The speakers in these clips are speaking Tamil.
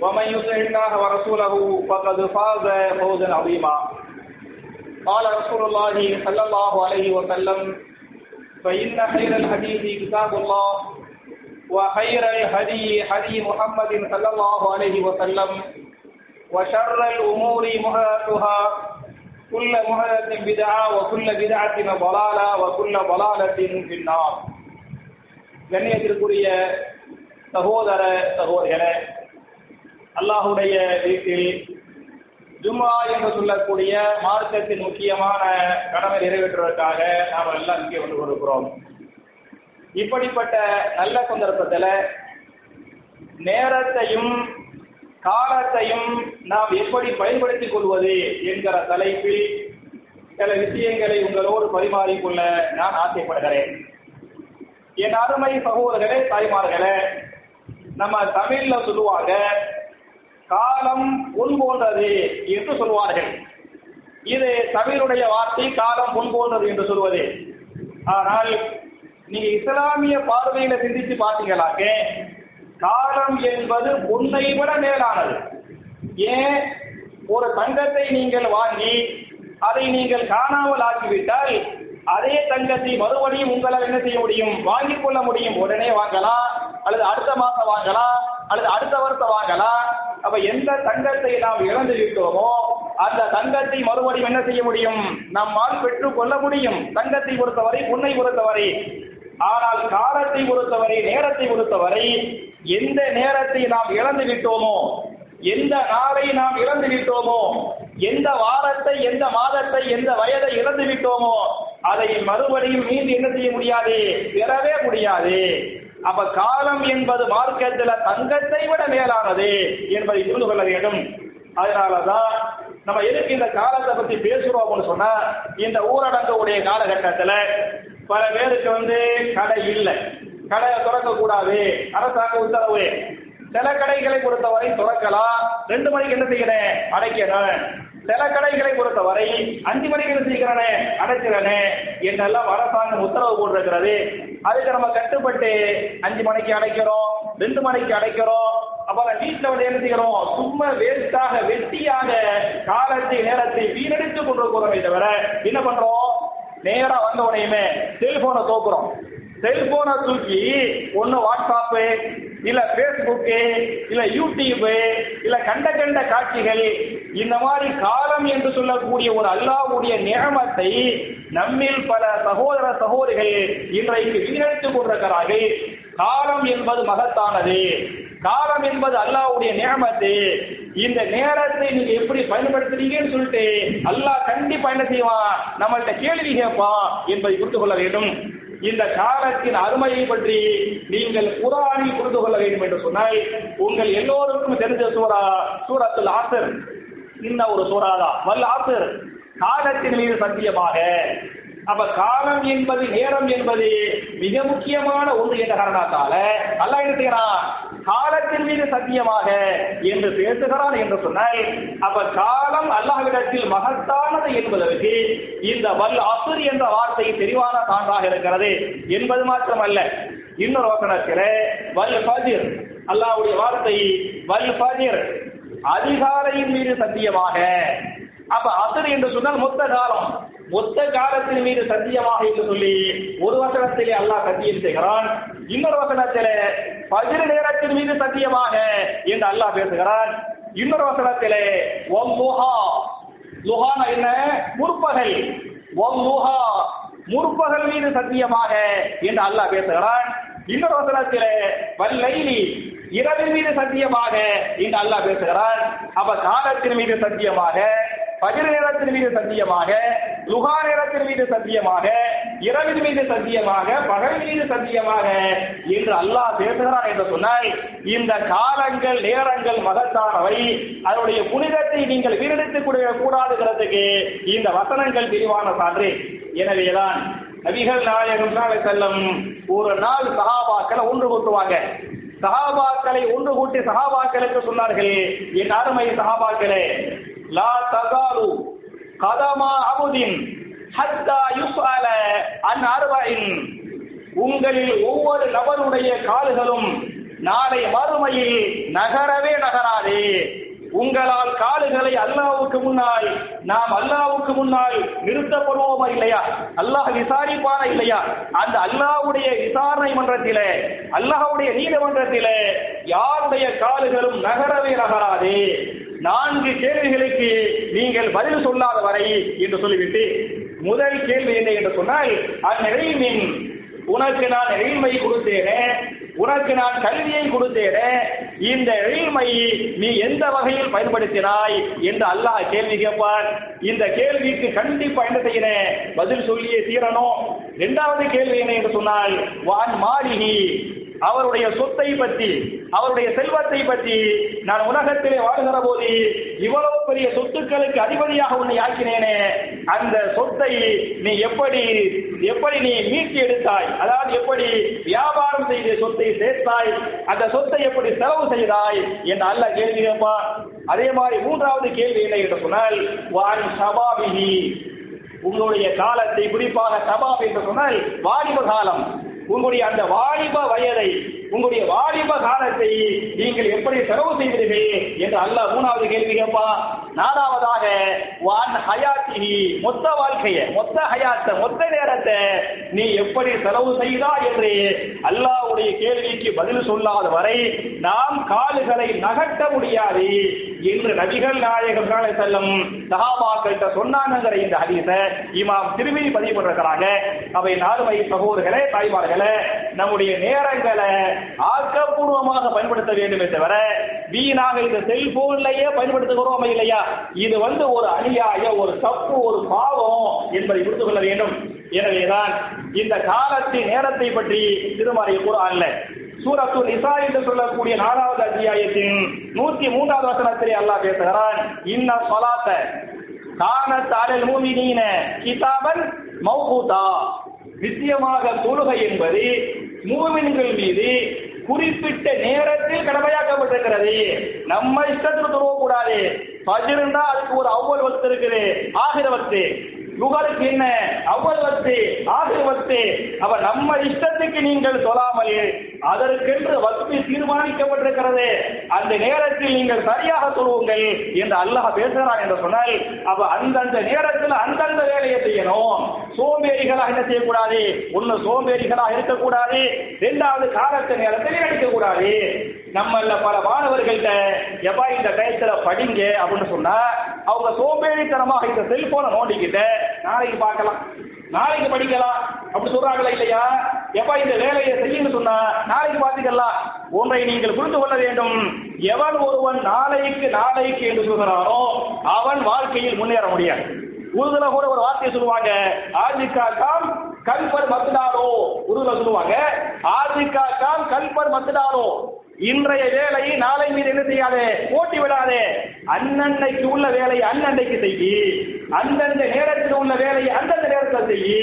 ومن يطع الله ورسوله فقد فاز فوزا عظيما قال رسول الله صلى الله عليه وسلم فإن خير الحديث كتاب الله وخير الهدي هدي محمد صلى الله عليه وسلم وشر الأمور محدثاتها كل محدث بدعة وكل بدعة ضلالة وكل ضلالة في النار கண்ணியத்திற்குரிய சகோதர சகோதரர்களே அல்லாஹுடைய வீட்டில் ஜும்மா என்று சொல்லக்கூடிய மார்க்கத்தின் முக்கியமான கடமை நிறைவேற்றுவதற்காக நாம் எல்லாம் இங்கே வந்து கொண்டிருக்கிறோம். இப்படிப்பட்ட நல்ல சந்தர்ப்பத்தில் நேரத்தையும் காலத்தையும் நாம் எப்படி பயன்படுத்திக் கொள்வது என்கிற தலைப்பில் சில விஷயங்களை உங்களோடு பரிமாறிக்கொள்ள நான் ஆசைப்படுகிறேன். என் அருமை சகோதரர்களே தாய்மார்களே நம்ம தமிழ்ல சொல்லுவாங்க காலம் பொன் போன்றது என்று சொல்வார்கள். இது தமிழுடைய வார்த்தை காலம் பொன் போன்றது என்று சொல்வது. ஆனால் நீங்க இஸ்லாமிய பார்வையில சிந்திச்சு பார்த்தீங்களாக்க காலம் என்பது பொன்னை விட மேலானது. ஏன்? ஒரு தங்கத்தை நீங்கள் வாங்கி அதை நீங்கள் காணாமல் ஆக்கிவிட்டால் அதே தங்கத்தை மறுபடியும் உங்களால் என்ன செய்ய முடியும்? வாங்கிக் கொள்ள முடியும். உடனே வாங்கலாம் அல்லது அடுத்த மாசம் வாங்கலாம் அல்லது அடுத்த வருஷம் வாங்கலாம். அப்ப எந்த தங்கத்தை நாம் இழந்து விட்டோமோ அந்த தங்கத்தை மறுபடியும் என்ன செய்ய முடியும்? நம்மால் பெற்றுக் கொள்ள முடியும். தங்கத்தை பொறுத்தவரை பொன்னை பொறுத்தவரை. ஆனால் காலத்தை பொறுத்தவரை நேரத்தை பொறுத்தவரை எந்த நேரத்தை நாம் இழந்து விட்டோமோ எந்த நாளை நாம் இழந்து விட்டோமோ எந்த வாரத்தை எந்த மாதத்தை எந்த வயதை இழந்து விட்டோமோ அதை மறுபடியும் மீண்டு என்ன செய்ய முடியாது? பெறவே முடியாது. அப்ப காலம் என்பது மார்க்கத்தில் தங்கத்தை விட மேலானது என்பதை புரிந்து கொள்ள வேண்டும். அதனாலதான் நம்ம எதுக்கு இந்த காலத்தை பத்தி பேசுறோம் அப்படின்னு சொன்னா இந்த ஊரடங்குடைய காலகட்டத்தில் பல பேருக்கு வந்து கடை இல்லை. கடையை திறக்க கூடாது அரசாங்க உத்தரவு. சில கடைகளை பொறுத்தவரை திறக்கலாம். ரெண்டு மணிக்கு என்ன செய்யறேன் அடைக்கிறேன் சில கடைகளை பொறுத்தவரை அஞ்சு மணிக்கு சீக்கிரனே அடைச்சிடனே என்னெல்லாம் என்றெல்லாம் அரசாங்கம் உத்தரவு போட்டிருக்கிறது. அதுக்கு நம்ம கட்டுப்பட்டு அஞ்சு மணிக்கு அடைக்கிறோம் ரெண்டு மணிக்கு அடைக்கிறோம். அப்புறம் வீட்டில் வந்து என்ன செய்கிறோம் சும்மா வேஸ்டாக வெட்டியாக காலத்தை நேரத்தை வீணடித்து கொண்டிருக்கிறோமே தவிர என்ன பண்றோம்? நேரா வந்த உடனேயுமே செல்போனை தோக்குறோம் செல்போனை தூக்கி ஒன்று வாட்ஸ்அப்பு இல்ல பேஸ்புக்கு இல்ல யூடியூப்பு இல்ல கண்ட கண்ட காட்சிகள் இந்த மாதிரி காலம் என்று சொல்லக்கூடிய ஒரு அல்லாவுடைய நியமத்தை நம்மில் பல சகோதர சகோதரிகள் இன்றைக்கு வீணடித்துக் கொண்டிருக்கிறார்கள். காலம் என்பது மகத்தானது. காலம் என்பது அல்லாவுடைய நியமத்து. இந்த நேரத்தை நீங்க எப்படி பயன்படுத்துறீங்கன்னு சொல்லிட்டு அல்லாஹ் கண்டிப்பா என்ன செய்வான்? நம்மள்கிட்ட கேள்வி கேட்பான் என்பதை புரிந்து கொள்ள வேண்டும். இந்த காலத்தின் அருமையை பற்றி நீங்கள் குரானில் புரிந்து கொள்ள வேண்டும் என்று சொன்னால் உங்கள் எல்லோருக்கும் தெரிஞ்ச சூறா சூரத்துல் ஆசர். இந்த ஒரு சூறாதான். வல் ஆசர். காலத்தின் மீது சத்தியமாக. அப்ப காலம் என்பது நேரம் என்பது மிக முக்கியமான ஒன்று என்ற காரணத்தால அல்ல என்ன செய்யறான் காலத்தின் மீது சத்தியமாக என்று பேசுகிறான் என்று சொன்னால் அப்ப காலம் அல்லாஹ்விடத்தில் மகத்தானது என்பதற்கு இந்த வல் அசுர் என்ற வார்த்தை தெளிவான சான்றாக இருக்கிறது என்பது மாத்திரமல்ல. இன்னொரு வசனத்தில் வல் ஃபஜிர் அல்லாஹ்வுடைய வார்த்தை வல் ஃபஜிர் அதிகாரையின் மீது சத்தியமாக. அப்ப அசுர் என்று சொன்னால் மொத்த காலம் மொத்த காலத்தின் மீது சத்தியமாக என்று சொல்லி ஒரு வசனத்திலே அல்லாஹ் சத்தியம் செய்கிறான். இன்னொரு வசனத்திலே பஜிர் நேரத்தின் மீது சத்தியமாக என்று அல்லாஹ் பேசுகிறான். இன்னொரு வசனத்திலே ஒம் முஹா லுஹானா என்ன? முற்பகல். ஒம் முஹா முற்பகல் மீது சத்தியமாக என்று அல்லாஹ் பேசுகிறான். இன்னொரு வசனத்திலே வல்லைலி. இரவின் மீது சத்தியமாக என்று அல்லாஹ் பேசுகிறான். அப்ப காலத்தின் மீது சத்தியமாக பகிர் நேரத்தின் மீது சத்தியமாக லுகா நேரத்தின் மீது சத்தியமாக இரவின் மீது சத்தியமாக பகல் மீது சத்தியமாக என்று அல்லாஹ் பேசுகிறான் என்று சொன்னால் இந்த காலங்கள் நேரங்கள் மகத்தானவை. அதனுடைய புனிதத்தை நீங்கள் வீணடித்துக் கூடிய கூடாதுங்கிறதுக்கு இந்த வசனங்கள் விரிவான சான்று. எனவேதான் நபிகள் நாயகம் செல்லும் ஒரு நாள் சகாபாக்களை ஒன்று கூட்டுவாங்க. சகாபாக்களை ஒன்று கூட்டி சகாபாக்களுக்கு சொன்னார்கள் என் அருமை சகாபாக்களே லா தகாலு கதமா அபுதின் ஹத்தா யுஸ்அல அன் அர்பஇன். உங்களில் ஒவ்வொரு நபருடைய கால்களும் நாளை மறுமையில் நகரவே நகராதே. உங்களால் காலுகளை அல்லாவுக்கு முன்னால் நாம் அல்லாவுக்கு முன்னால் நிறுத்தப்படுவோமா இல்லையா? அல்லாஹ் விசாரிப்பானா இல்லையா? அந்த அல்லாஹ்வுடைய விசாரணை மன்றத்திலே அல்லாஹ்வுடைய நீதிமன்றத்திலே யாருடைய காலுகளும் நகரவே நகராதே? நான்கு கேள்விகளுக்கு நீங்கள் பதில் சொல்லாத வரை என்று சொல்லிவிட்டு முதல் கேள்வி என்ன என்று சொன்னால் அந்நிறைவின் உனக்கு நான் எழில்மை கொடுத்தேனே உனக்கு நான் கல்வியை கொடுத்தேனே இந்த எழில்மை நீ எந்த வகையில் பயன்படுத்தினாய்? என்று அல்லாஹ் கேள்வி கேட்பார் இந்த கேள்விக்கு கண்டிப்பா என்ன செய்யணும்? பதில் சொல்லியே தீரணும். இரண்டாவது கேள்வி என்ன என்று சொன்னால் வான் மாளிகி அவருடைய சொத்தை பற்றி அவருடைய செல்வத்தை பற்றி நான் உலகத்திலே வாழ்கிற போது இவ்வளவு பெரிய சொத்துக்களுக்கு அதிபதியாக உன்னை ஆக்கினேனே. அந்த சொத்தை நீ எப்படி எப்படி நீ மீட்டி எடுத்தாய்? அதாவது எப்படி வியாபாரம் செய்து சொத்தை சேர்த்தாய்? அந்த சொத்தை எப்படி செலவு செய்தாய்? என்று அல்ல கேள்வி அதே மாதிரி மூன்றாவது கேள்வி என்ன என்று சொன்னால் வான் சபாபிகி உங்களுடைய காலத்தை குறிப்பாக சபாப் என்று சொன்னால் வாலிப காலம். உங்களுடைய அந்த வாலிப வயதை உங்களுடைய வாலிப காலத்தை நீங்கள் எப்படி செலவு செய்வீர்கள் என்று அல்ல மூணாவது கேள்வி கேட்பா. நாலாவதாக வான் ஹயாத்திஹி மொத்த வாழ்க்கைய மொத்த ஹயாத்த மொத்த நேரத்தை நீ எப்படி செலவு செய்தா என்று அல்லாஹ்வுடைய கேள்விக்கு பதில் சொல்லாத வரை நாம் கால்களை நகர்த்த முடியாது என்று நபிகள் நாயகம் செல்லும் சகாபாக்கிட்ட சொன்னாங்கிற இந்த ஹதீஸ இமாம் திருமணி பதிவு பண்ணிருக்கிறாங்க. அவை நாலுமை சகோதரர்களே தாய்மார்களே நம்முடைய நேரங்களை ஆக்கப்பூர்வமாக பயன்படுத்த வேண்டுமே தவிர வீணாக இந்த செல்போன்லயே பயன்படுத்துகிறோம் இல்லையா? இது வந்து ஒரு அநியாய ஒரு தப்பு ஒரு பாவம் என்பதை புரிந்து கொள்ள வேண்டும். எனவேதான் இந்த காலத்தின் நேரத்தை பற்றி திருமறை குரான்ல சூரத்து நிசா என்று சொல்லக்கூடிய நாலாவது அத்தியாயத்தின் நூத்தி மூன்றாவது வசனத்திலே அல்லாஹ் பேசுகிறான் இன்ன சொலாத்த காணத் அலல் மூமினீன கிதாபன் மௌகூதா. நிச்சயமாக தொழுகை என்பது மூமின்கள் மீது குறிப்பிட்ட நேரத்தில் கடமையாக்கப்பட்டிருக்கிறது. நம்ம இஷ்டத்துக்கு தொழுவக்கூடாது ஃபஜ்ர் இருந்தா அதுக்கு ஒரு அவ்வளவு வக்து இருக்குது ஆகிற வக்து உங்களுக்கு என்ன? அவ்வளவு வக்து ஆகிற வக்து நம்ம இஷ்டத்துக்கு நீங்கள் சொல்லாமல் அதற்கென்று வசதி தீர்மானிக்கப்பட்டிருக்கிறது. அந்த நேரத்தில் நீங்கள் சரியாக சொல்லுங்கள் என்று அல்லாஹ் பேசுகிறான் என்று சொன்னால் அப்ப அந்தந்த நேரத்தில் அந்தந்த வேலையை செய்யணும். சோம்பேறிகளாக என்ன செய்யக்கூடாது? ஒன்னு சோம்பேறிகளாக இருக்கக்கூடாது. இரண்டாவது காலத்து நேரத்தில் அடிக்கக்கூடாது நம்மள பல மாணவர்கள்ட்ட எப்பா இந்த டயத்துல படிங்க அப்படின்னு சொன்னா அவங்க சோம்பேறித்தனமாக இந்த செல்போனை நோண்டிக்கிட்டு நாளைக்கு பார்க்கலாம் நாளைக்கு படிக்கலாம் அப்படி சொல்றாங்களா இல்லையா? எப்ப இந்த வேலையை செய்யணும்னு சொன்னா நாளைக்கு பார்த்துக்கலாம் ஒன்றை நீங்கள் புரிந்து கொள்ள வேண்டும். எவன் ஒருவன் நாளைக்கு நாளைக்கு என்று சொல்கிறானோ அவன் வாழ்க்கையில் முன்னேற முடியாது. உருதுல கூட ஒரு வார்த்தையை சொல்லுவாங்க ஆஜிக்கா காம் கல்பர் மத்துடாரோ உருதுல சொல்லுவாங்க ஆஜிக்கா காம் கல்பர் மத்துடாரோ இன்றைய வேலை நாளை மீது என்ன செய்யாதே? போட்டி விடாதே. அன்னன்னைக்கு உள்ள வேலை அன்னன்னைக்கு செய்யி. அந்தந்த நேரத்தில் உள்ள வேலையை அந்தந்த நேரத்தில் செய்யி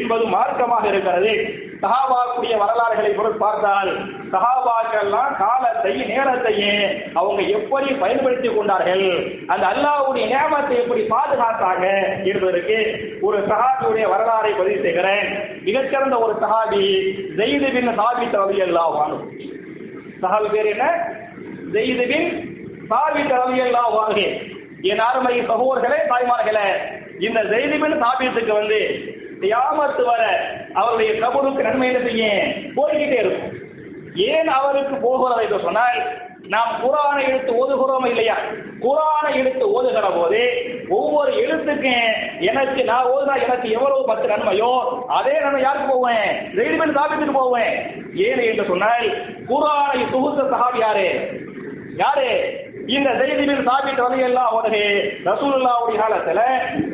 என்பது மார்க்கமாக இருக்கிறது. சஹாபாக்குடைய வரலாறுகளை பொருள் பார்த்தால் சஹாபாக்கள்லாம் காலத்தை நேரத்தையும் அவங்க எப்படி பயன்படுத்திக் கொண்டார்கள் அந்த அல்லாஹ்வுடைய நியமத்தை எப்படி பாதுகாத்தாங்க என்பதற்கு ஒரு சஹாபியுடைய வரலாறை பதிவு செய்கிறேன். மிகச்சிறந்த ஒரு சஹாபி ஜெயிது பின் சாபித் ரலியல்லாஹு அன்ஹு. சஹாபி பேர் என்ன? ஜெயிது சாவி சாபித் ரலியல்லாஹு அன்ஹு. என் அருமை சகோதரர்களே தாய்மார்களே இந்த ஜெயிது பின் சாபித்துக்கு வந்து கியாமத்து வர அவருடைய கபருக்கு நன்மை என்ன செய்ய போய்கிட்டே இருக்கும். ஏன் அவருக்கு போகிறதை சொன்னால் நாம் குரானை எடுத்து ஓதுகிறோம் இல்லையா? குரானை எடுத்து ஓதுகிற போது ஒவ்வொரு எழுத்துக்கும் எனக்கு நான் ஓதுனா எனக்கு எவ்வளவு பத்து நன்மையோ அதே நன்மை யாருக்கு போவேன்? ரெடிமேட் சாப்பிட்டுட்டு போவேன். ஏன் என்று சொன்னால் குரானை தொகுத்த சஹாபி யாரு? யாரு? இந்த செய்தியில் சாப்பிட்டு வகையெல்லாம் எல்லாம் உடனே ரசூலுல்லாவுடைய காலத்துல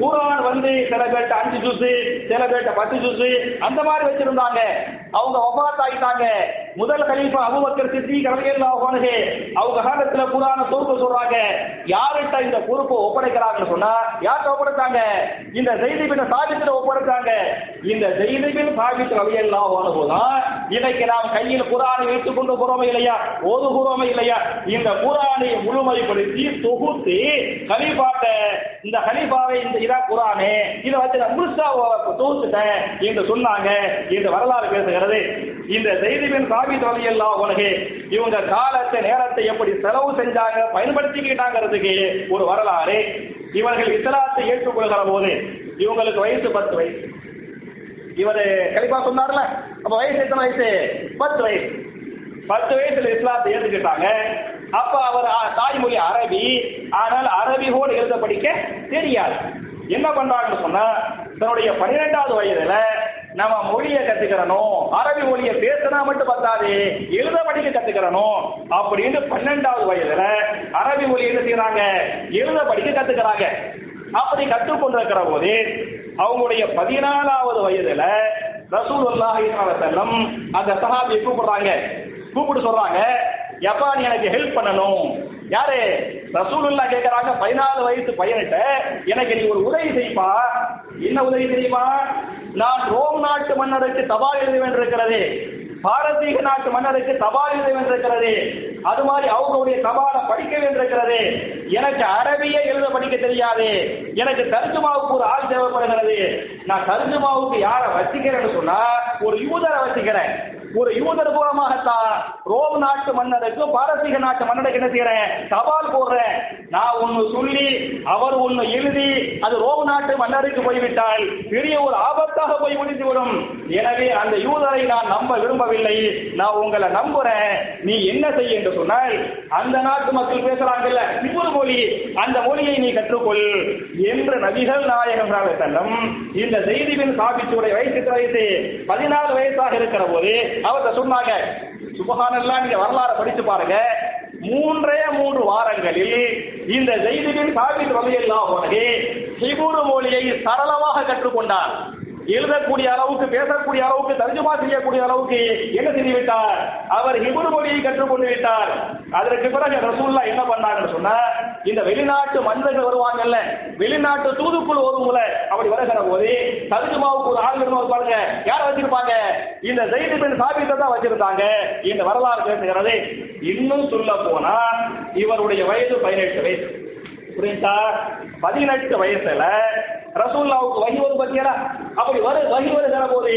குரான் வந்து சில பேர்ட்ட அஞ்சு ஜூஸ் சில பேர்ட்ட பத்து ஜூஸ் அந்த மாதிரி வச்சிருந்தாங்க. அவங்க ஒபாத் ஆகிட்டாங்க முதல் கலீஃபா அபூபக்கர் சித்திக் கலையெல்லாம் உடனே அவங்க காலத்துல குரான பொறுப்பு சொல்றாங்க. யார்கிட்ட இந்த பொறுப்பை ஒப்படைக்கிறாங்கன்னு சொன்னா யார்கிட்ட ஒப்படைத்தாங்க? இந்த செய்திபின் சாபித்துல ஒப்படைத்தாங்க. இந்த செய்திபின் சாபித்து கலையெல்லாம் உடனேதான் இன்னைக்கு நாம் கையில் குரானை வைத்துக் கொண்டு போறோமே இல்லையா? ஓதுகிறோமே இல்லையா? இந்த குரானை முழுமைப்படுத்தி தொகுத்து ஹலீஃபாட்ட இந்த ஹலீஃபாவை இந்த இதா குரானே இதை வச்சு நான் முழுசா தொகுத்துட்டேன் என்று சொன்னாங்க என்று வரலாறு பேசுகிறது. இந்த செய்திபின் சாபி தொலையெல்லாம் உலகே இவங்க காலத்தை நேரத்தை எப்படி செலவு செஞ்சாங்க பயன்படுத்திக்கிட்டாங்கிறதுக்கு ஒரு வரலாறு. இவர்கள் இஸ்லாத்தை ஏற்றுக்கொள்கிற போது இவங்களுக்கு வயசு பத்து வயசு. இவர் கலிபா சொன்னார்ல அப்ப வயசு எத்தனை வயசு? பத்து வயசு. பத்து வயசுல இஸ்லாத்தை ஏற்றுக்கிட்டாங்க அப்ப அவர் ஆ- தாய்மொழி அரபி. ஆனால் அரபியோடு எழுத படிக்க தெரியாது. என்ன பண்றாங்கன்னு சொன்னா தன்னுடைய பன்னிரெண்டாவது வயதுல நம்ம மொழியை கத்துக்கிறனும் அரபி மொழியை பேசினா மட்டும் பத்தாது எழுத படிக்க கத்துக்கிறனும் அப்படின்னு பன்னெண்டாவது வயதுல அரபி மொழி என்ன செய்யறாங்க? எழுத படிக்க கத்துக்கிறாங்க. அப்படி கற்றுக்கொண்டிருக்கிற போது அவங்களுடைய பதினாலாவது வயதுல ரசூல் அல்லாஹி செல்லம் அந்த சஹாபியை கூப்பிடுறாங்க. கூப்பிட்டு சொல்றாங்க எப்பா நீ எனக்கு ஹெல்ப் பண்ணணும். யாரு? ரசூலுல்லா கேட்கறாங்க பதினாலு வயசு பையன்கிட்ட எனக்கு நீ ஒரு உதவி செய்ப்பா. என்ன உதவி செய்யுமா நான் ரோம் நாட்டு மன்னருக்கு தபால் எழுத வேண்டியிருக்கிறது பாரசீக நாட்டு மன்னருக்கு தபால் எழுத வேண்டியிருக்கிறது அது மாதிரி அவங்களுடைய தபாலை படிக்க வேண்டியிருக்கிறது. எனக்கு அரபியை எழுத படிக்க தெரியாது. எனக்கு தர்ஜுமாவுக்கு ஒரு ஆள் தேவைப்படுகிறது. நான் தர்ஜுமாவுக்கு யாரை வச்சுக்கிறேன்னு சொன்னா ஒரு யூதரை வச்சுக்கிறேன். ஒரு யூதர் மூலமாகத்தான் ரோம் நாட்டு மன்னருக்கு பாரசீக நாட்டு மன்னருக்கு என்ன செய்யறேன்? தபால் போடுறேன். நான் ஒன்னு சொல்லி அவர் ஒன்னு எழுதி அது ரோம் நாட்டு மன்னருக்கு போய்விட்டால் பெரிய ஒரு ஆபத்தாக போய் முடிந்துவிடும். எனவே அந்த யூதரை நான் நம்ப விரும்பவில்லை. நான் உங்களை நம்புறேன். நீ என்ன செய்ய என்று சொன்னால் அந்த நாட்டு மக்கள் பேசுறாங்கல்ல இவ்வொரு மொழி அந்த மொழியை நீ கற்றுக்கொள் என்று நபிகள் நாயகம் செல்லம். இந்த செய்தியின் சாபித்துடைய வயசு எத்தனை வயசு பதினாலு வயசாக இருக்கிற போது அவர்கிட்ட சொன்னாங்க சுபகானெல்லாம் நீங்க வரலாறு படிச்சு பாருங்க. மூன்றே மூன்று வாரங்களில் இந்த ஜெய்திபின் சாபித் ரலியல்லாஹு அன்ஹு ஹிபுரு மொழியை சரளமாக கற்றுக்கொண்டார். எழுதக்கூடிய அளவுக்கு பேசக்கூடிய அளவுக்கு தர்ஜுமா செய்யக்கூடிய அளவுக்கு என்ன செய்துவிட்டார்? அவர் ஹிபுரு மொழியை கற்றுக்கொண்டு விட்டார் அதற்கு பிறகு ரசூல்லா என்ன பண்ணாங்கன்னு சொன்னா இந்த வெளிநாட்டு மனிதர்கள் வருவாங்கல்ல வெளிநாட்டு தூதுக்குள் வரும்ல அப்படி வருகிற போது தர்ஜுமாவுக்கு ஒரு ஆள் வரும்போது பாருங்க. யார் வச்சிருப்பாங்க? இந்த ஜெயிது பின் சாபித்தை தான் வச்சிருந்தாங்க. இந்த வரலாறு பேசுகிறது. இன்னும் சொல்ல போனா இவருடைய வயது பதினெட்டு வயசு. புரியுதா? பதினெட்டு வயசுல ரசூல்லாவுக்கு வகி வரும் பார்த்தீங்களா அப்படி வரு வகி வருகிற போது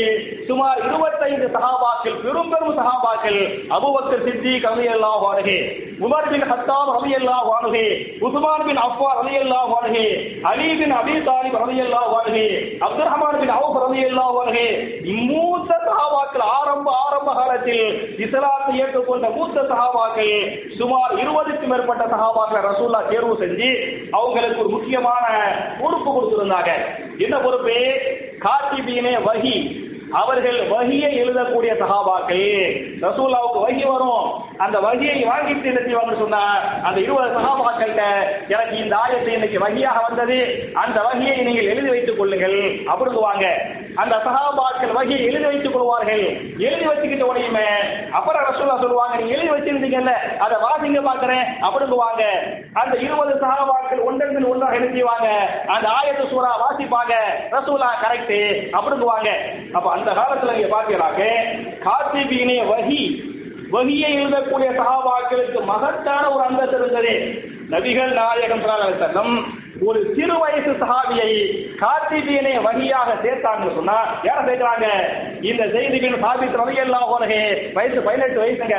சுமார் இருபத்தைந்து சகாபாக்கள் பெரும் பெரும் சகாபாக்கள் அபுபக்கர் சித்தி ரலியல்லாஹு அன்ஹு உமர் பின் ஹத்தாப் ரலியல்லாஹு அன்ஹு உஸ்மான் பின் அஃபான் ரலியல்லாஹு அன்ஹு அலி பின் அபி தாலிப் ரலியல்லாஹு அன்ஹு அப்துல் ரஹ்மான் பின் அவுஃப் ரலியல்லாஹு அன்ஹு மூத்த சகாபாக்கள் ஆரம்ப ஆரம்ப காலத்தில் இஸ்லாத்தை ஏற்றுக்கொண்ட மூத்த சகாபாக்கள் சுமார் இருபதுக்கும் மேற்பட்ட சஹாபாக்களை ரசூல்லா தேர்வு செஞ்சு அவங்களுக்கு ஒரு முக்கியமான பொறுப்பு கொடுத்திருந்தாங்க. என்ன பொறுப்பு? காத்திபீனே வகி அவர்கள் வகியை எழுதக்கூடிய சகாபாக்கள். ரசூல்லாவுக்கு வகி வரும். அந்த வகியை வாங்கிட்டு என்ன செய்வாங்கன்னு சொன்னா அந்த இருபது சகாபாக்கள்கிட்ட எனக்கு இந்த ஆயத்தை இன்னைக்கு வகியாக வந்தது. அந்த வகியை நீங்கள் எழுதி வைத்துக் கொள்ளுங்கள். அப்படிங்குவாங்க அந்த சகாபாக்கள் வகையை எழுதி வைத்துக் கொள்வார்கள். எழுதி வச்சுக்கிட்ட உடையுமே அப்புறம் ரசூல்லா சொல்லுவாங்க நீங்க எழுதி வச்சிருந்தீங்கல்ல அதை வாசிங்க பாக்குறேன் அப்படிங்குவாங்க. அந்த இருபது சகாபாக்கள் ஒன்றன் ஒன்றாக எழுதிவாங்க அந்த ஆயத்து சூறா வாசிப்பாங்க. ரசூலா கரெக்ட் அப்படிங்குவாங்க. அப்ப அந்த காலத்துல நீங்க பாத்தீங்கன்னாக்க காத்திபீனே வகி வகியை எழுதக்கூடிய சகாபாக்களுக்கு மகத்தான ஒரு அந்தஸ்து இருந்தது. நபிகள் நாயகம் ஸல்லல்லாஹு ஒரு சிறு வயசு சஹாபியை காத்திபீனை வகியாக சேர்த்தாங்கன்னு சொன்னா யார சேர்க்கிறாங்க? இந்த செய்திகள் சாபித்து வகையெல்லாம் அன்ஹு வயசு பதினெட்டு வயசுங்க.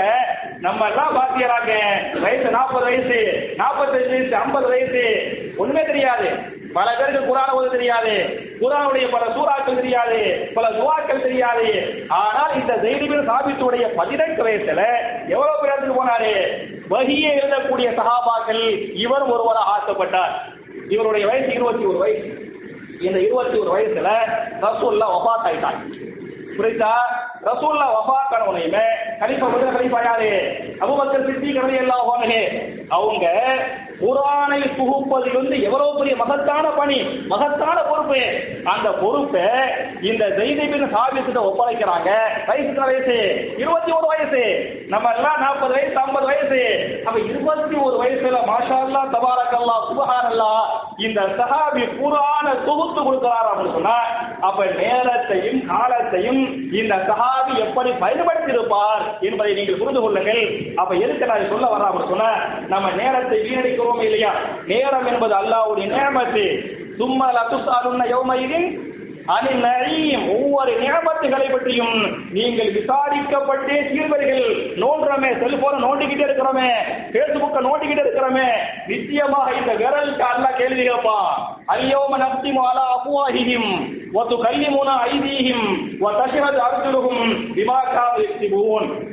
நம்ம எல்லாம் பாத்தியறாங்க. வயசு நாற்பது வயசு நாற்பத்தஞ்சு வயசு ஐம்பது வயசு. ஒண்ணுமே தெரியாது. பல பேருக்கு குரான் ஓத தெரியாது. குரானுடைய பல சூறாக்கள் தெரியாது. பல துவாக்கள் தெரியாது. ஆனால் இந்த ஜெய்திபின் சாபித்துடைய பதினெட்டு வயசுல எவ்வளவு பேருக்கு போனாரு? வகியை எழுதக்கூடிய சகாபாக்கள் இவரும் ஒருவராக ஆசைப்பட்டார் இவருடைய வயசு இருபத்தி ஒரு வயசு. இந்த இருபத்தி ஒரு வயசுல ரசூல்லா வபாத் ஆயிட்டாங்க புரியுதா? ரசூல்லா வஃபாத் ஆனவனையுமே கலிஃபா முதல் கலிஃபா யாரு? அபுபக்கர் சித்தி ரலியல்லாஹு அன்ஹு. அவங்க குரானை புகுப்பது வந்து எவ்வளவு பெரிய மகத்தான பணி மகத்தான பொறுப்பு. அந்த பொறுப்பை இந்த ஜெய்தி பின் சாபித்திட்ட ஒப்படைக்கிறாங்க. வயசு வயசு? இருபத்தி ஒரு வயசு. நம்ம எல்லாம் நாற்பது வயசு ஐம்பது வயசு. அப்ப இருபத்தி ஒரு வயசுல மாஷா அல்லா தபாரக் அல்லா இந்த சஹாபி குரான தொகுத்து கொடுக்கிறார் அப்படின்னு சொன்னா அப்ப நேரத்தையும் காலத்தையும் இந்த சஹாபி எப்படி பயன்படுத்தி இருப்பார் என்பதை நீங்கள் புரிந்து கொள்ளுங்கள். அப்ப எதுக்கு நான் சொல்ல வர்றேன் அப்படின்னு சொன்னா நம்ம நேரத்தை வீணடிக்கிறோம் இல்லையா? நேரம் என்பது அல்லாஹ்வுடைய நேமத்து சும்மா லத்துசாலுன்ன யௌமையின் அனில் நரீம். ஒவ்வொரு நியமத்துகளை பற்றியும் நீங்கள் விசாரிக்கப்பட்டே தீர்வர்கள். நோண்டுறமே செல்போனை நோண்டிக்கிட்டே இருக்கிறோமே பேஸ்புக்கை நோண்டிக்கிட்டே இருக்கிறோமே. நிச்சயமாக இந்த விரலுக்கு அல்ல கேள்வி கேட்பான் அல்யோம நப்திமு அபுவாஹிஹிம் அஃப்வாஹிஹிம் வ துகல்லிமுனா ஐதீஹிம் வ தஷ்ஹது அர்ஜுனுகும் பிமா கானு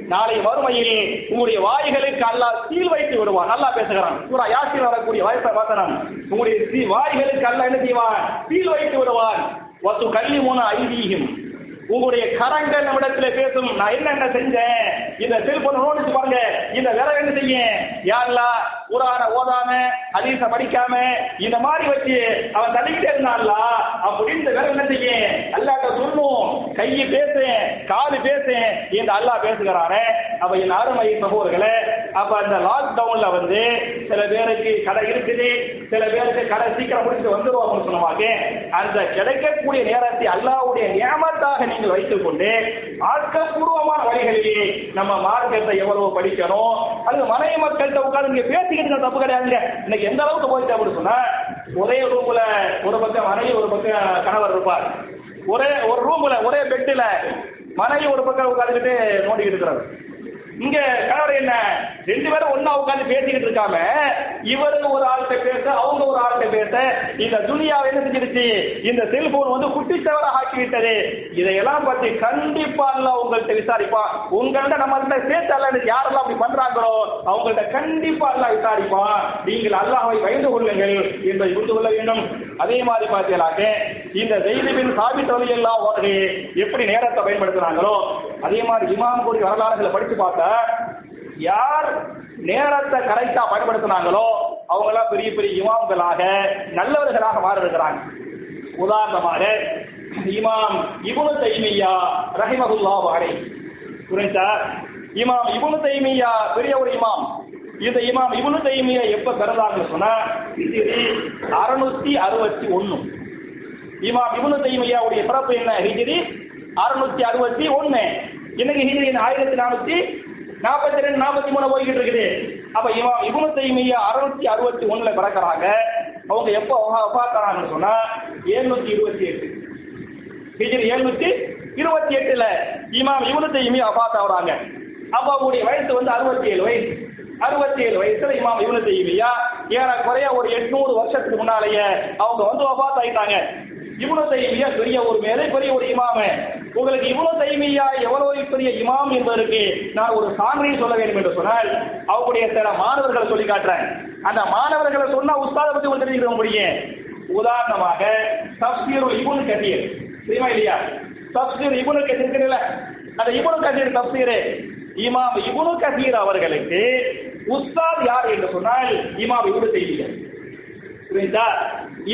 நாளை வறுமையில் உங்களுடைய வாய்களுக்கு அல்லாஹ் சீல் வைத்து விடுவான். நல்லா பேசுகிறான். சூரா யாசில் வரக்கூடிய வாய்ப்பை பார்க்கிறான். உங்களுடைய வாய்களுக்கு அல்லாஹ் என்ன செய்வான்? சீல் வைத்து விடுவான். வத்து கல்வி மூணு ஐதீகம். உங்களுடைய கரங்கள் நம்மிடத்துல பேசும். நான் என்னென்ன செஞ்சேன்? இந்த செல்போன் நோடிச்சு பாருங்க. இந்த வேற என்ன செய்ய யாருலா? குரான ஓதாம ஹதீஸ படிக்காம இந்த மாதிரி வச்சு அவன் தள்ளிக்கிட்டே இருந்தான்லா? அப்படின்னு இந்த வேற என்ன செய்ய அல்லாட்ட சொல்லும். கையை பேசு காலு பேசு இந்த அல்லாஹ் பேசுகிறானே அவ என் அருமை சகோதரர்களே அப்ப அந்த லாக்டவுன்ல வந்து சில பேருக்கு கடை இருக்குது சில பேருக்கு கடை சீக்கிரம் முடிச்சு வந்துருவாங்கன்னு சொன்னவாங்க அந்த கிடைக்கக்கூடிய நேரத்தை அல்லாவுடைய நியமத்தாக நீங்கள் வைத்துக் கொண்டு ஆக்கப்பூர்வமான வழிகளிலே நம்ம மார்க்கத்தை எவ்வளவு படிக்கணும். அது மனைவி மக்கள்கிட்ட உட்கார்ந்து நீங்க பேசிக்கிட்டு தப்பு கிடையாதுங்க. இன்னைக்கு எந்த அளவுக்கு போயிட்டு அப்படின்னு சொன்னா ஒரே ரூம்ல ஒரு பக்கம் மனைவி ஒரு பக்கம் கணவர் இருப்பார். ஒரே ஒரு ரூம்ல ஒரே பெட்டில் மனைவி ஒரு பக்கம் உட்காந்துக்கிட்டு நோண்டிக்கிட்டு இருக்கிறார். இங்க கணவர் என்ன? ரெண்டு பேரும் ஒன்னா உட்காந்து பேசிக்கிட்டு இருக்காம இவரு ஒரு ஆள்கிட்ட பேச அவங்க ஒரு ஆள்கிட்ட பேச இந்த துனியாவை என்ன செஞ்சிருச்சு? இந்த செல்போன் வந்து குட்டிச்சவரா ஆக்கி விட்டது இதையெல்லாம் பத்தி கண்டிப்பா அல்லாஹ் உங்கள்கிட்ட விசாரிப்பான் உங்கள்கிட்ட நம்ம கிட்ட சேர்த்து அல்ல யாரெல்லாம் அப்படி பண்றாங்களோ அவங்கள்ட்ட கண்டிப்பா அல்லாஹ் விசாரிப்பான் நீங்கள் அல்லாஹை பயந்து கொள்ளுங்கள் என்பதை புரிந்து கொள்ள வேண்டும். அதே மாதிரி பார்த்தீங்களாக்க இந்த தெய்வீபின் சாபித் தொழில் எல்லாம் எப்படி நேரத்தை பயன்படுத்துறாங்களோ அதே மாதிரி இமாம் கூடி வரலாறுகளை படித்து பார்த்தா யார் நேரத்தை கரெக்டா பயன்படுத்தினாங்களோ அவங்க எல்லாம் பெரிய பெரிய இமாம்களாக நல்லவர்களாக மாற இருக்கிறாங்க உதாரணமாக இமாம் இபுனு தைமியா ரஹிமகுல்லா அலைஹி. புரிஞ்சா இமாம் இபுனு தைமியா பெரிய ஒரு இமாம். இந்த இமாம் இபுனு தைமியா எப்ப பிறந்தாங்கன்னு சொன்னா இது அறுநூத்தி அறுபத்தி ஒன்னு இமாம் இபுனு தைமியாவுடைய பிறப்பு என்ன? ஹிஜிரி அறுநூத்தி அறுபத்தி ஒன்னு இன்னைக்கு ஹிஜ்ரி ஆயிரத்தி நானூத்தி நாற்பத்தி ரெண்டு நாற்பத்தி மூணு போய்கிட்டு இருக்குது. அப்ப இவன் இபுனு தைமியா அறுநூத்தி அறுபத்தி ஒண்ணுல பிறக்கிறாங்க. அவங்க எப்போ வஃபாத்தானாங்கன்னு சொன்னா எழுநூத்தி இருபத்தி எட்டு. ஹிஜ்ரி எழுநூத்தி இருபத்தி எட்டுல இமாம் இவனு தைமியா வஃபாத் ஆகுறாங்க. அப்ப அவருடைய வயசு வந்து அறுபத்தி ஏழு வயசு. அறுபத்தி ஏழு வயசுல இமாம் இவனு தைமியா ஏறக்குறைய ஒரு எட்நூறு வருஷத்துக்கு முன்னாலேயே அவங்க வந்து ஒபாத் ஆயிட்டாங்க. இவ்வளவு தைமியா பெரிய ஒரு மேலே பெரிய ஒரு இமாம. உங்களுக்கு இவ்வளவு தைமியா எவ்வளவு பெரிய இமாம் என்பதற்கு நான் ஒரு சான்றை சொல்ல வேண்டும் என்று சொன்னால் அவங்களுடைய சில மாணவர்களை சொல்லி காட்டுறேன். அந்த மாணவர்களை சொன்னா உஸ்தாதை பத்தி உங்களுக்கு தெரிஞ்சுக்க முடியும். உதாரணமாக தப்சீருல் இபுனு கதீர் தெரியுமா இல்லையா? தப்சீர் இபுனு கதீர் இருக்குல்ல அந்த இபுனு கதீர் தப்சீர். இமாம் இபுனு கதீர் அவர்களுக்கு உஸ்தாத் யார் என்று சொன்னால் இமாம் இபுனு செய்தியர் புரிந்தார்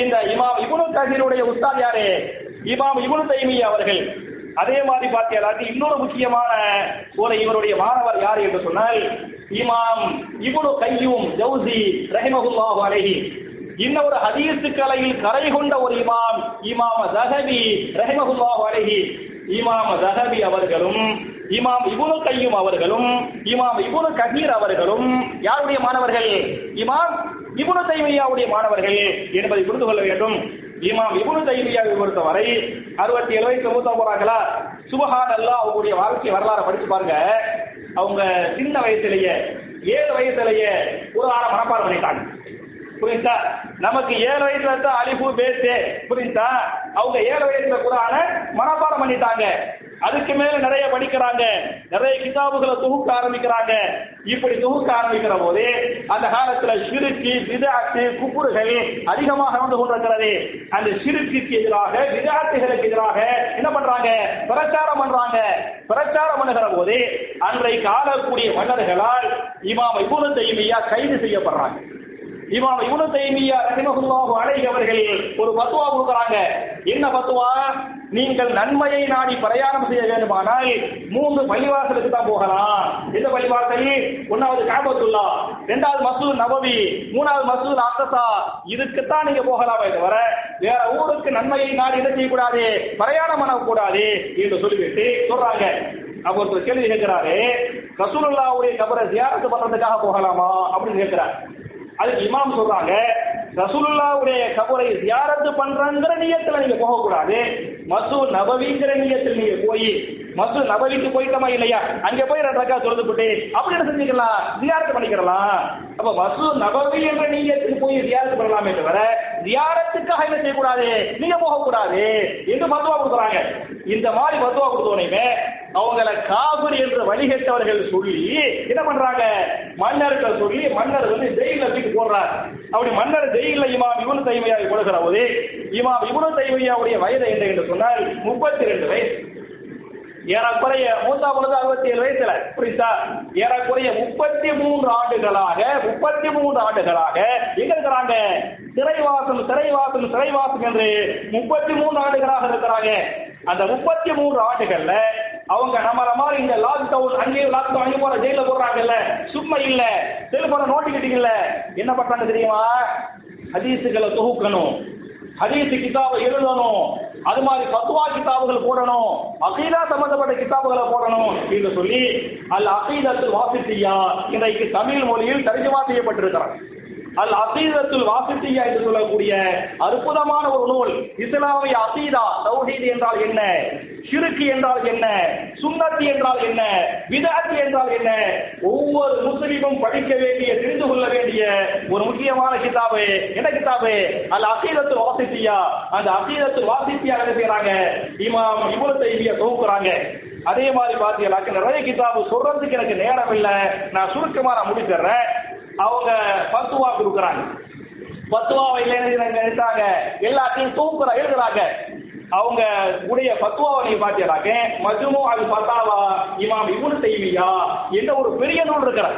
இந்த இமாம் இபுனு கதீருடைய உஸ்தாத் யாரு? இமாம் இபுனு தைமியா அவர்கள். அதே மாதிரி பார்த்தீங்கன்னாக்க இன்னொரு முக்கியமான ஒரு இவருடைய மாணவர் யார் என்று சொன்னால் இமாம் இபுனு கையும் ஜவுசி ரஹிமகுல்லாஹு அலைஹி. இன்னொரு ஹதீஸ் கலையில் கரை கொண்ட ஒரு இமாம் இமாம் ஜஹபி ரஹிமகுல்லாஹு அலைஹி. இமாம் ஜஹபி அவர்களும் இமாம் இபுனு கையும் அவர்களும் இமாம் இபுனு கபீர் அவர்களும் யாருடைய மாணவர்கள்? இமாம் இபுனு தைமையாவுடைய மாணவர்கள் என்பதை புரிந்து கொள்ள வேண்டும். இமாம் இபுனு தைமியாவை பொறுத்தவரை அறுபத்தி ஏழு வயசு மூத்த போறாங்களா சுபஹான் அல்லா அவங்களுடைய வாழ்க்கை வரலாறு படிச்சு பாருங்க. அவங்க சின்ன வயசுலயே ஏழு வயசுலயே குரான மனப்பாடம் பண்ணிட்டாங்க. புரியுதா நமக்கு ஏழு வயசுல தான் அலிபு பேசு. புரியுதா அவங்க ஏழு வயசுல குரான மனப்பாடம் பண்ணிட்டாங்க. அதுக்கு மேல நிறைய படிக்கிறாங்க. நிறைய கிதாபுகளை தொகுக்க ஆரம்பிக்கிறாங்க. இப்படி தொகுக்க ஆரம்பிக்கிற போது அந்த காலத்துல சிறுக்கு விதாத்து குப்புறுகள் அதிகமாக வந்து கொண்டிருக்கிறது. அந்த சிறுக்கு எதிராக விதாத்துகளுக்கு எதிராக என்ன பண்றாங்க? பிரச்சாரம் பண்றாங்க. பிரச்சாரம் பண்ணுகிற போது அன்றைக்கு ஆளக்கூடிய மன்னர்களால் இமாம் இபுனு தைமியா கைது செய்யப்படுறாங்க. இமாம் இப்னு தைமியா ரஹிமகுல்லாஹு அலைஹி அவர்கள் ஒரு பத்துவா கொடுக்குறாங்க. என்ன பத்துவா? நீங்கள் நன்மையை நாடி பிரயாணம் செய்ய வேண்டுமானால் மூன்று பள்ளிவாசலுக்கு தான் போகலாம். இந்த பள்ளிவாசலில் ஒன்னாவது காபத்துல்லா இரண்டாவது மசூத் நபவி மூணாவது மசூத் அக்ஸா இதுக்குத்தான் நீங்க போகலாமே தவிர வேற ஊருக்கு நன்மையை நாடி என்ன செய்யக்கூடாது பிரயாணம் பண்ணக்கூடாது என்று சொல்லிவிட்டு சொல்றாங்க. அப்ப ஒருத்தர் கேள்வி கேட்கிறாரு ரசூலுல்லாவுடைய கபரை ஜியாரத்து பண்றதுக்காக போகலாமா அப்படின்னு கேட்கிறார். அதுக்கு இமாம் சொல்றாங்க ரசுல்லாவுடைய கபரை ஜியாரத்து பண்றங்கிற நீயத்துல நீங்க போக கூடாது நபவிங்கிற நீயத்தில் நீங்க போய் மசூ நபவிக்கு போயிட்டோமா இல்லையா? அங்க போய் ரெண்டு ரக்கா தொழுது போட்டு அப்படி என்ன செஞ்சுக்கலாம் ஜியாரத்து பண்ணிக்கிறலாம். அப்ப மசூ நபவி என்ற நீயத்துக்கு போய் ஜியாரத்து பண்ணலாமே தவிர ஜியாரத்துக்காக என்ன செய்யக்கூடாது? நீங்க போக கூடாது என்று மதுவா கொடுக்குறாங்க? இந்த மாதிரி மதுவா கொடுத்தோனையுமே அவங்கள காபர் என்று வழிகட்டவர்கள் சொல்லி என்ன பண்றாங்க? மன்னர்கள் சொல்லி மன்னர் வந்து ஜெயில தூக்கி போடுறார். அப்படி மன்னர் ஜெயில இமாம் இவனு தைமையாவை கொடுக்கிற போது இமாம் இவனு தைமையாவுடைய வயது என்ன என்று சொன்னால் முப்பத்தி ரெண்டு வயசு. ஏறக்குறைய மூத்தா பொழுது அறுபத்தி ஏழு வயசுல. புரியுதா? ஏறக்குறைய முப்பத்தி மூன்று ஆண்டுகளாக முப்பத்தி மூன்று ஆண்டுகளாக எங்க இருக்கிறாங்க? சிறைவாசம் சிறைவாசம் சிறைவாசம் என்று முப்பத்தி மூன்று ஆண்டுகளாக இருக்கிறாங்க. அந்த முப்பத்தி மூன்று ஆண்டுகள்ல அவங்க நம்மள மாதிரி இந்த லாக்டவுன் அங்கேயும் லாக்டவுன் அங்கேயும் போற ஜெயில போடுறாங்கல்ல. சும்மா இல்ல. செல்போன நோட்டிக்கிட்டீங்க இல்ல என்ன பண்றாங்க தெரியுமா? ஹதீஸுகளை தொகுக்கணும். ஹதீஸ் கிதாபை எழுதணும். அது மாதிரி பத்துவா கிதாபுகள் போடணும். அகீதா சம்பந்தப்பட்ட கிதாபுகளை போடணும் என்று சொல்லி அல்ல அகீதத்தில் வாசித்தியா இன்றைக்கு தமிழ் மொழியில் தர்ஜமா செய்யப்பட்டிருக்கிறார். அல் அசீதத்துல் வாசித்தியா என்று சொல்லக்கூடிய அற்புதமான ஒரு நூல். இஸ்லாமிய அசீதா தௌஹீத் என்றால் என்ன? சிறுக்கு என்றால் என்ன? சுன்னத்தி என்றால் என்ன? விதாத்தி என்றால் என்ன? ஒவ்வொரு முஸ்லிமும் படிக்க வேண்டிய தெரிந்து கொள்ள வேண்டிய ஒரு முக்கியமான கிதாபு. என்ன கிதாபு? அல் அசீதத்தில் வாசித்தியா. அந்த அசீதத்தில் வாசித்தியா என்ன செய்யறாங்க இமாம் இவ்வளவு தைவிய தொகுக்குறாங்க. அதே மாதிரி பார்த்தீங்கன்னாக்க நிறைய கிதாபு சொல்றதுக்கு எனக்கு நேரம் இல்லை. நான் சுருக்கமா நான் முடிச்சிடுறேன். அவங்க பத்துவா கொடுக்குறாங்க. பத்துவாவை எழுத்தாங்க எல்லாத்தையும் தூக்குற எழுதுறாங்க. அவங்க உடைய பத்துவாவை நீங்க பாத்தீங்கன்னாக்க மஜ்மு அது பத்தாவா இமாம் இவனு செய்வியா என்ற ஒரு பெரிய நூல் இருக்கிறார்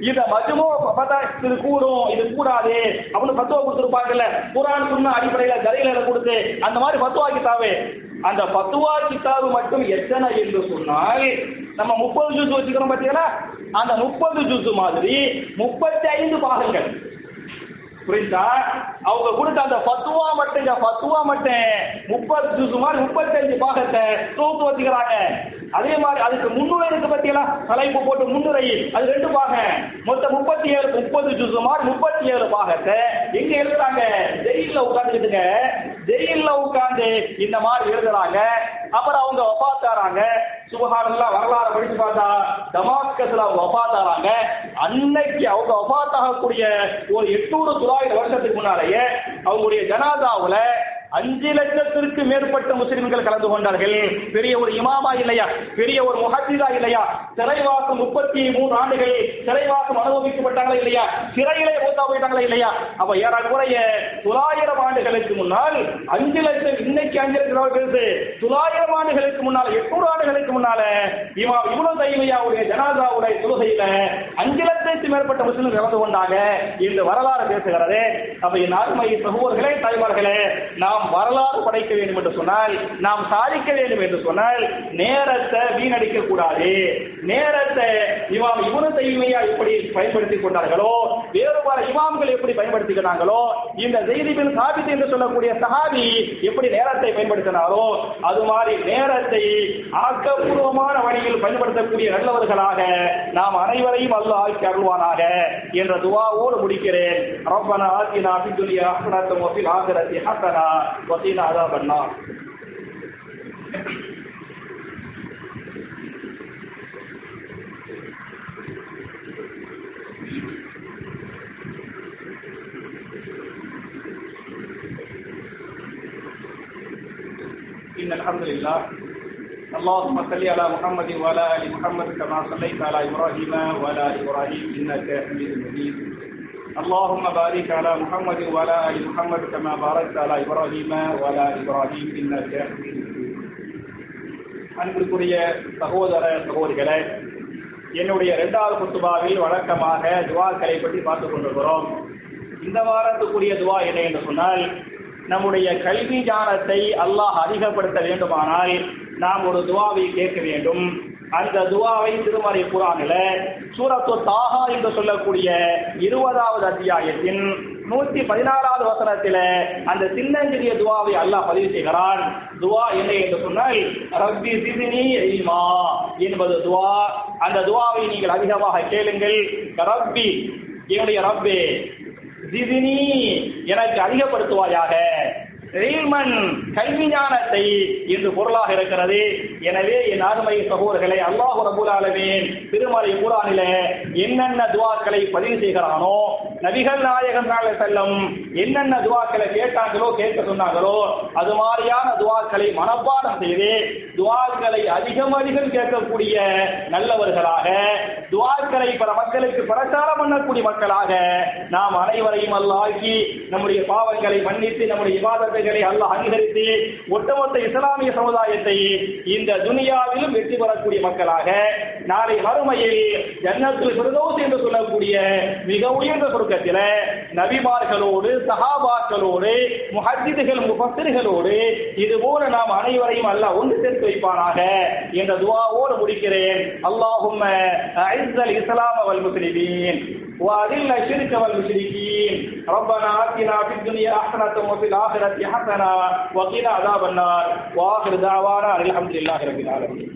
இத மஜ்மு பார்த்தா இது கூடும் இது கூடாது அப்படின்னு பத்துவா கொடுத்துருப்பாங்கல்ல. குரான் சொன்ன அடிப்படையில கரையில கொடுத்து அந்த மாதிரி பத்துவா கிட்டாவே அந்த பத்துவா கிட்டாவு மட்டும் எத்தனை என்று சொன்னால் நம்ம முப்பது ஜூஸ் வச்சுக்கிறோம் பார்த்தீங்களா அந்த முப்பது ஜூஸ் மாதிரி முப்பத்தி ஐந்து பாகங்கள். புரியுதா? அவங்க கொடுத்த அந்த பத்துவா மட்டுங்க பத்துவா மட்டும் முப்பது ஜூஸ் மாதிரி முப்பத்தஞ்சு பாகத்தை தொகுத்து வச்சுக்கிறாங்க. அதே மாதிரி அதுக்கு முன்னுரை இருக்கு பத்தியெல்லாம் தலைப்பு போட்டு முன்னுரை. அது ரெண்டு பாக மொத்தம் முப்பத்தி ஏழு முப்பது ஜூஸ் மாதிரி முப்பத்தி ஏழு பாகத்தை எங்க எழுதுறாங்க. ஜெயில உட்காந்துக்கிட்டுங்க ஜெயில உட்காந்து இந்த மாதிரி எழுதுறாங்க. அப்புறம் அவங்க ஒப்பாத்தாராங்க சுபகானெல்லாம் வரலாறு படிச்சு பார்த்தா டமாஸ்கஸ்ல அவங்க ஒப்பாத்தாராங்க அன்னைக்கு அவங்க ஒப்பாத்தாகக்கூடிய ஒரு எட்நூறு தொள்ளாயிரம் வருஷத்துக்கு முன்னாலேயே அவங்களுடைய ஜனாதாவுல அஞ்சு லட்சத்திற்கு மேற்பட்ட முஸ்லிம்கள் கலந்து கொண்டார்கள். பெரிய ஒரு இமாமா இல்லையா? பெரிய ஒரு முஹத்திதா இல்லையா? சிறைவாசம் முப்பத்தி மூணு ஆண்டுகள் சிறைவாசம் அனுபவிக்கப்பட்டாங்களா இல்லையா? சிறையிலே மூத்தா போயிட்டாங்களா இல்லையா? அப்ப ஏறக்குறைய தொள்ளாயிரம் ஆண்டுகளுக்கு முன்னால் அஞ்சு லட்சம் இன்னைக்கு அஞ்சு லட்சம் பெருசு தொள்ளாயிரம் ஆண்டுகளுக்கு முன்னால் எட்நூறு ஆண்டுகளுக்கு முன்னால இவா இவ்வளவு தைமையாவுடைய ஜனாதாவுடைய தொழுகையில அஞ்சு லட்சத்துக்கு மேற்பட்ட முஸ்லிம் கலந்து கொண்டாங்க. இந்த வரலாறு பேசுகிறது. அப்ப என் அருமை சகோதர்களே தாய்மார்களே நாம் நாம் வரலாறு படைக்க வேண்டும் என்று சொன்னால் நாம் சாதிக்க வேண்டும் என்று சொன்னால் நேரத்தை வீணடிக்க கூடாது. நேரத்தை இமாம் இவன தைமையா எப்படி பயன்படுத்தி கொண்டார்களோ வேறு பல இமாம்கள் எப்படி பயன்படுத்திக்கிறாங்களோ இந்த செய்திபின் சாபித்து என்று சொல்லக்கூடிய சஹாபி எப்படி நேரத்தை பயன்படுத்தினாரோ அது மாதிரி நேரத்தை ஆக்கப்பூர்வமான வழியில் பயன்படுத்தக்கூடிய நல்லவர்களாக நாம் அனைவரையும் அல்ல ஆக்கி அருள்வானாக என்ற துவாவோடு முடிக்கிறேன். ربنا آتنا في الدنيا حسنة وفي الآخرة حسنة وقيل عذاب النار. إن الحمد لله. اللهم صل على محمد وعلى آل محمد كما صليت على إبراهيم وعلى إبراهيم إنك حميد مجيد. اللهم بارك على محمد وعلى ال محمد كما باركت على ابراهيم وعلى ال ابراهيم انك حميد مجيد அன்பிற்குரிய சகோதர சகோதரிகளே என்னுடைய இரண்டாவது குத்துபாவில் வழக்கமாக துவாக்களை பற்றி பார்த்துக் கொண்டிருக்கிறோம் இந்த வாரத்துக்குரிய துவா என்ன என்று சொன்னால் நம்முடைய கல்வி ஞானத்தை அல்லாஹ் அதிகப்படுத்த வேண்டுமானால் நாம் ஒரு துவாவை கேட்க வேண்டும் அந்த துவாவை திருமறை குரானில சூரத்து தாகா என்று சொல்லக்கூடிய இருபதாவது அத்தியாயத்தின் நூத்தி பதினாறாவது வசனத்தில அந்த சின்னஞ்சிறிய துவாவை அல்லாஹ் பதிவு செய்கிறான். துவா என்ன என்று சொன்னால் ரப்பி சிதினி இல்மா என்பது துவா. அந்த துவாவை நீங்கள் அதிகமாக கேளுங்கள். ரப்பி என்னுடைய ரப்பே ஜிதினி எனக்கு அதிகப்படுத்துவாயாக. ரீமன் கல்வி ஞானத்தை என்று பொருளாக இருக்கிறது. எனவே என் அருமை சகோதரர்களை அல்லாஹு ரபுல் ஆலமீன் திருமலை குரானில என்னென்ன துவாக்களை பதிவு செய்கிறானோ நபிகள் நாயகம் செல்லும் என்னென்ன துவாக்களை கேட்டாங்களோ கேட்க சொன்னாங்களோ அது மாதிரியான துவாக்களை மனப்பாடம் செய்து துவாக்களை அதிகம் அதிகம் கேட்கக்கூடிய நல்லவர்களாக துவாக்களை பல மக்களுக்கு பிரச்சாரம் பண்ணக்கூடிய மக்களாக நாம் அனைவரையும் அல்லாக்கி நம்முடைய பாவங்களை மன்னித்து நம்முடைய விவாதத்தை விவாதத்தைகளை அல்லாஹ் அங்கீகரித்து ஒட்டுமொத்த இஸ்லாமிய சமுதாயத்தை இந்த துனியாவிலும் வெற்றி பெறக்கூடிய மக்களாக நாளை மறுமையில் ஜன்னத்தில் பிரதோஸ் என்று சொல்லக்கூடிய மிக உயர்ந்த சுருக்கத்தில் நபிமார்களோடு சஹாபாக்களோடு முஹஜிதுகள் முஃபஸ்ஸிர்களோடு இது போல நாம் அனைவரையும் அல்லாஹ் ஒன்று சேர்த்து வைப்பானாக என்ற துவாவோடு முடிக்கிறேன். அல்லாஹும் இஸ்லாம் இஸ்லாம முஸ்லிமீன். وأذل الشرك والمشركين. ربنا آتنا في الدنيا حسنة وفي الآخرة حسنة وقنا عذاب النار. وآخر دعوانا الحمد لله رب العالمين.